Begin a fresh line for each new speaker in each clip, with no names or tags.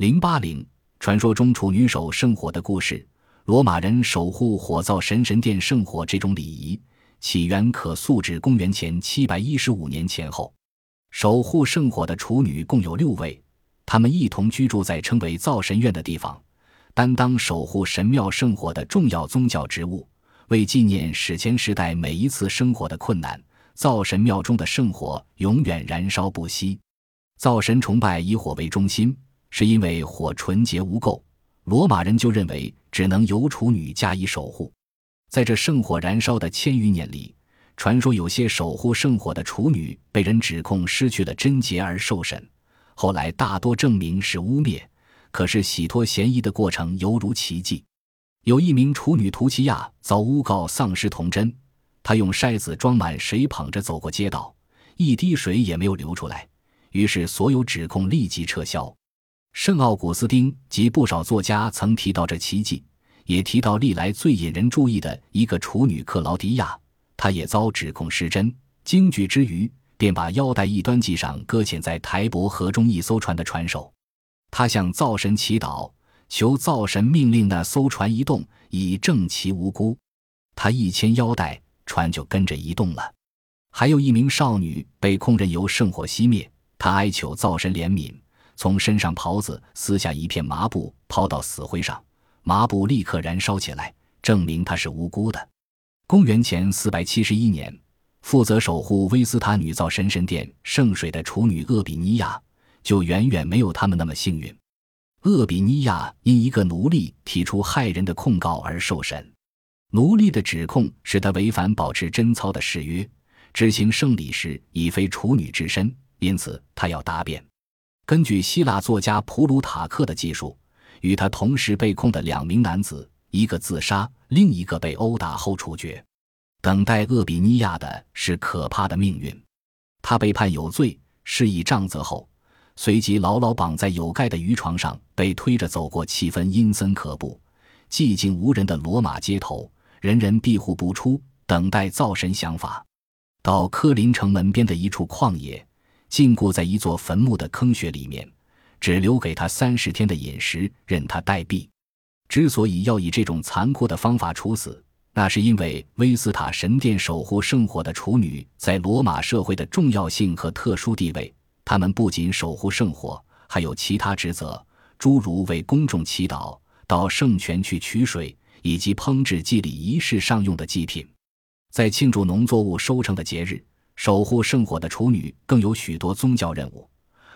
零八零，传说中处女手圣火的故事。罗马人守护火灶神神殿圣火这种礼仪，起源可溯至公元前七百一十五年前后。守护圣火的处女共有六位，她们一同居住在称为灶神院的地方，担当守护神庙圣火的重要宗教职务。为纪念史前时代每一次生火的困难，灶神庙中的圣火永远燃烧不息。灶神崇拜以火为中心。是因为火纯洁无垢，罗马人就认为只能由处女加以守护。在这圣火燃烧的千余年里，传说有些守护圣火的处女被人指控失去了贞洁而受审，后来大多证明是污蔑。可是洗脱嫌疑的过程犹如奇迹。有一名处女图奇亚遭诬告丧失童贞，她用筛子装满水捧着走过街道，一滴水也没有流出来，于是所有指控立即撤销。圣奥古斯丁及不少作家曾提到这奇迹，也提到历来最引人注意的一个处女克劳迪亚，她也遭指控失贞。惊惧之余，便把腰带一端系上搁浅在台伯河中一艘船的船首。他向灶神祈祷，求灶神命令那艘船移动，以证其无辜。他一牵腰带，船就跟着移动了。还有一名少女被控任由圣火熄灭，她哀求灶神怜悯。从身上袍子撕下一片麻布，抛到死灰上，麻布立刻燃烧起来，证明他是无辜的。公元前四百七十一年，负责守护威斯塔女造神神殿圣水的处女厄比尼亚，就远远没有他们那么幸运。厄比尼亚因一个奴隶提出害人的控告而受审，奴隶的指控使他违反保持贞操的誓约，执行圣礼时已非处女之身，因此他要答辩。根据希腊作家普鲁塔克的记述，与他同时被控的两名男子，一个自杀，另一个被殴打后处决。等待厄比尼亚的是可怕的命运。他被判有罪，施以杖责后，随即牢牢绑在有盖的渔床上，被推着走过气氛阴森可怖、寂静无人的罗马街头，人人庇护不出，等待造神想法。到科林城门边的一处旷野。禁锢在一座坟墓的坑穴里面，只留给他三十天的饮食，任他待毙。之所以要以这种残酷的方法处死，那是因为威斯塔神殿守护圣火的处女在罗马社会的重要性和特殊地位。他们不仅守护圣火，还有其他职责，诸如为公众祈祷、到圣泉去取水，以及烹制祭礼仪式上用的祭品。在庆祝农作物收成的节日。守护圣火的处女更有许多宗教任务，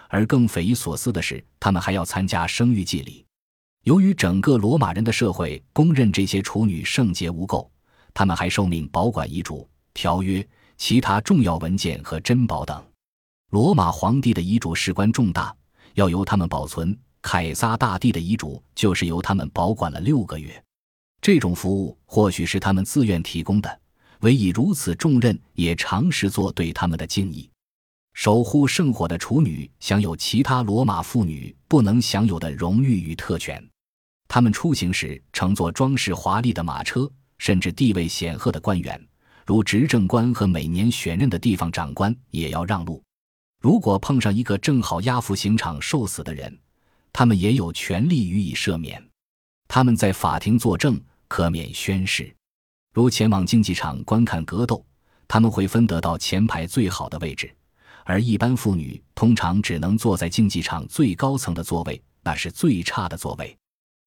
而更匪夷所思的是，他们还要参加生育祭礼。由于整个罗马人的社会公认这些处女圣洁无垢，他们还受命保管遗嘱、条约、其他重要文件和珍宝等。罗马皇帝的遗嘱事关重大，要由他们保存。凯撒大帝的遗嘱就是由他们保管了六个月。这种服务或许是他们自愿提供的。委以如此重任，也常视作对他们的敬意。守护圣火的处女享有其他罗马妇女不能享有的荣誉与特权。他们出行时乘坐装饰华丽的马车，甚至地位显赫的官员，如执政官和每年选任的地方长官，也要让路。如果碰上一个正好押赴刑场受死的人，他们也有权利予以赦免。他们在法庭作证，可免宣誓。如前往竞技场观看格斗，他们会分得到前排最好的位置，而一般妇女通常只能坐在竞技场最高层的座位，那是最差的座位。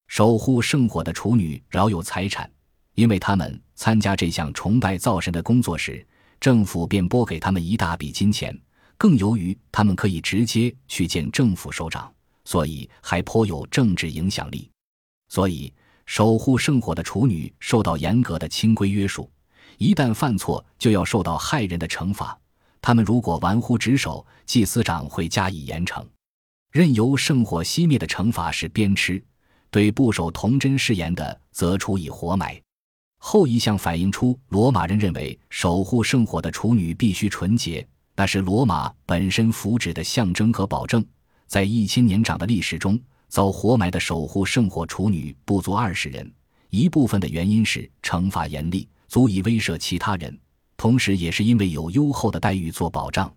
守护圣火的处女饶有财产，因为他们参加这项崇拜灶神的工作时，政府便拨给他们一大笔金钱。更由于他们可以直接去见政府首长，所以还颇有政治影响力。所以。守护圣火的处女受到严格的清规约束，一旦犯错就要受到害人的惩罚。他们如果玩忽职守，祭司长会加以严惩。任由圣火熄灭的惩罚是鞭笞，对不守童真誓言的，则处以活埋。后一项反映出罗马人认为守护圣火的处女必须纯洁，那是罗马本身福祉的象征和保证。在一千年长的历史中。遭活埋的守护圣火处女不足二十人，一部分的原因是惩罚严厉，足以威慑其他人；同时，也是因为有优厚的待遇做保障。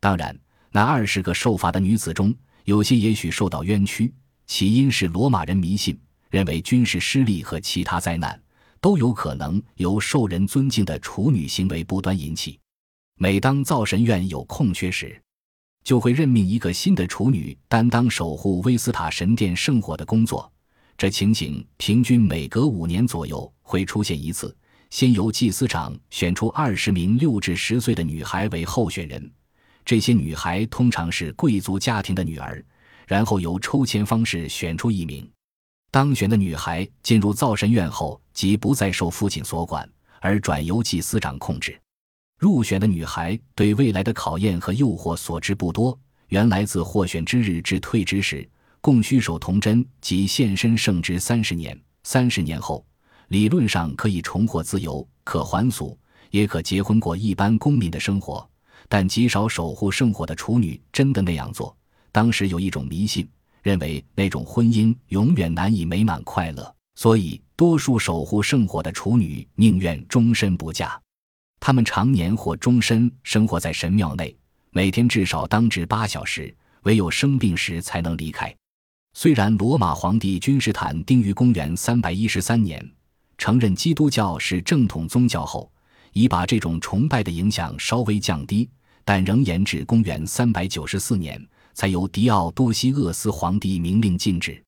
当然，那二十个受罚的女子中，有些也许受到冤屈，起因是罗马人迷信，认为军事失利和其他灾难都有可能由受人尊敬的处女行为不端引起。每当造神院有空缺时，就会任命一个新的处女担当守护威斯塔神殿圣火的工作。这情景平均每隔五年左右会出现一次。先由祭司长选出二十名六至十岁的女孩为候选人，这些女孩通常是贵族家庭的女儿，然后由抽签方式选出一名。当选的女孩进入造神院后，即不再受父亲所管，而转由祭司长控制。入选的女孩对未来的考验和诱惑所知不多，原来自获选之日至退职时，共需守童贞及献身圣职三十年。三十年后。理论上可以重获自由，可还俗，也可结婚过一般公民的生活，但极少守护圣火的处女真的那样做。当时有一种迷信，认为那种婚姻永远难以美满快乐，所以多数守护圣火的处女宁愿终身不嫁。他们常年或终身生活在神庙内，每天至少当值八小时，唯有生病时才能离开。虽然罗马皇帝君士坦丁于公元三百一十三年。承认基督教是正统宗教后，已把这种崇拜的影响稍微降低，但仍延至公元394年，才由狄奥多西厄斯皇帝明令禁止。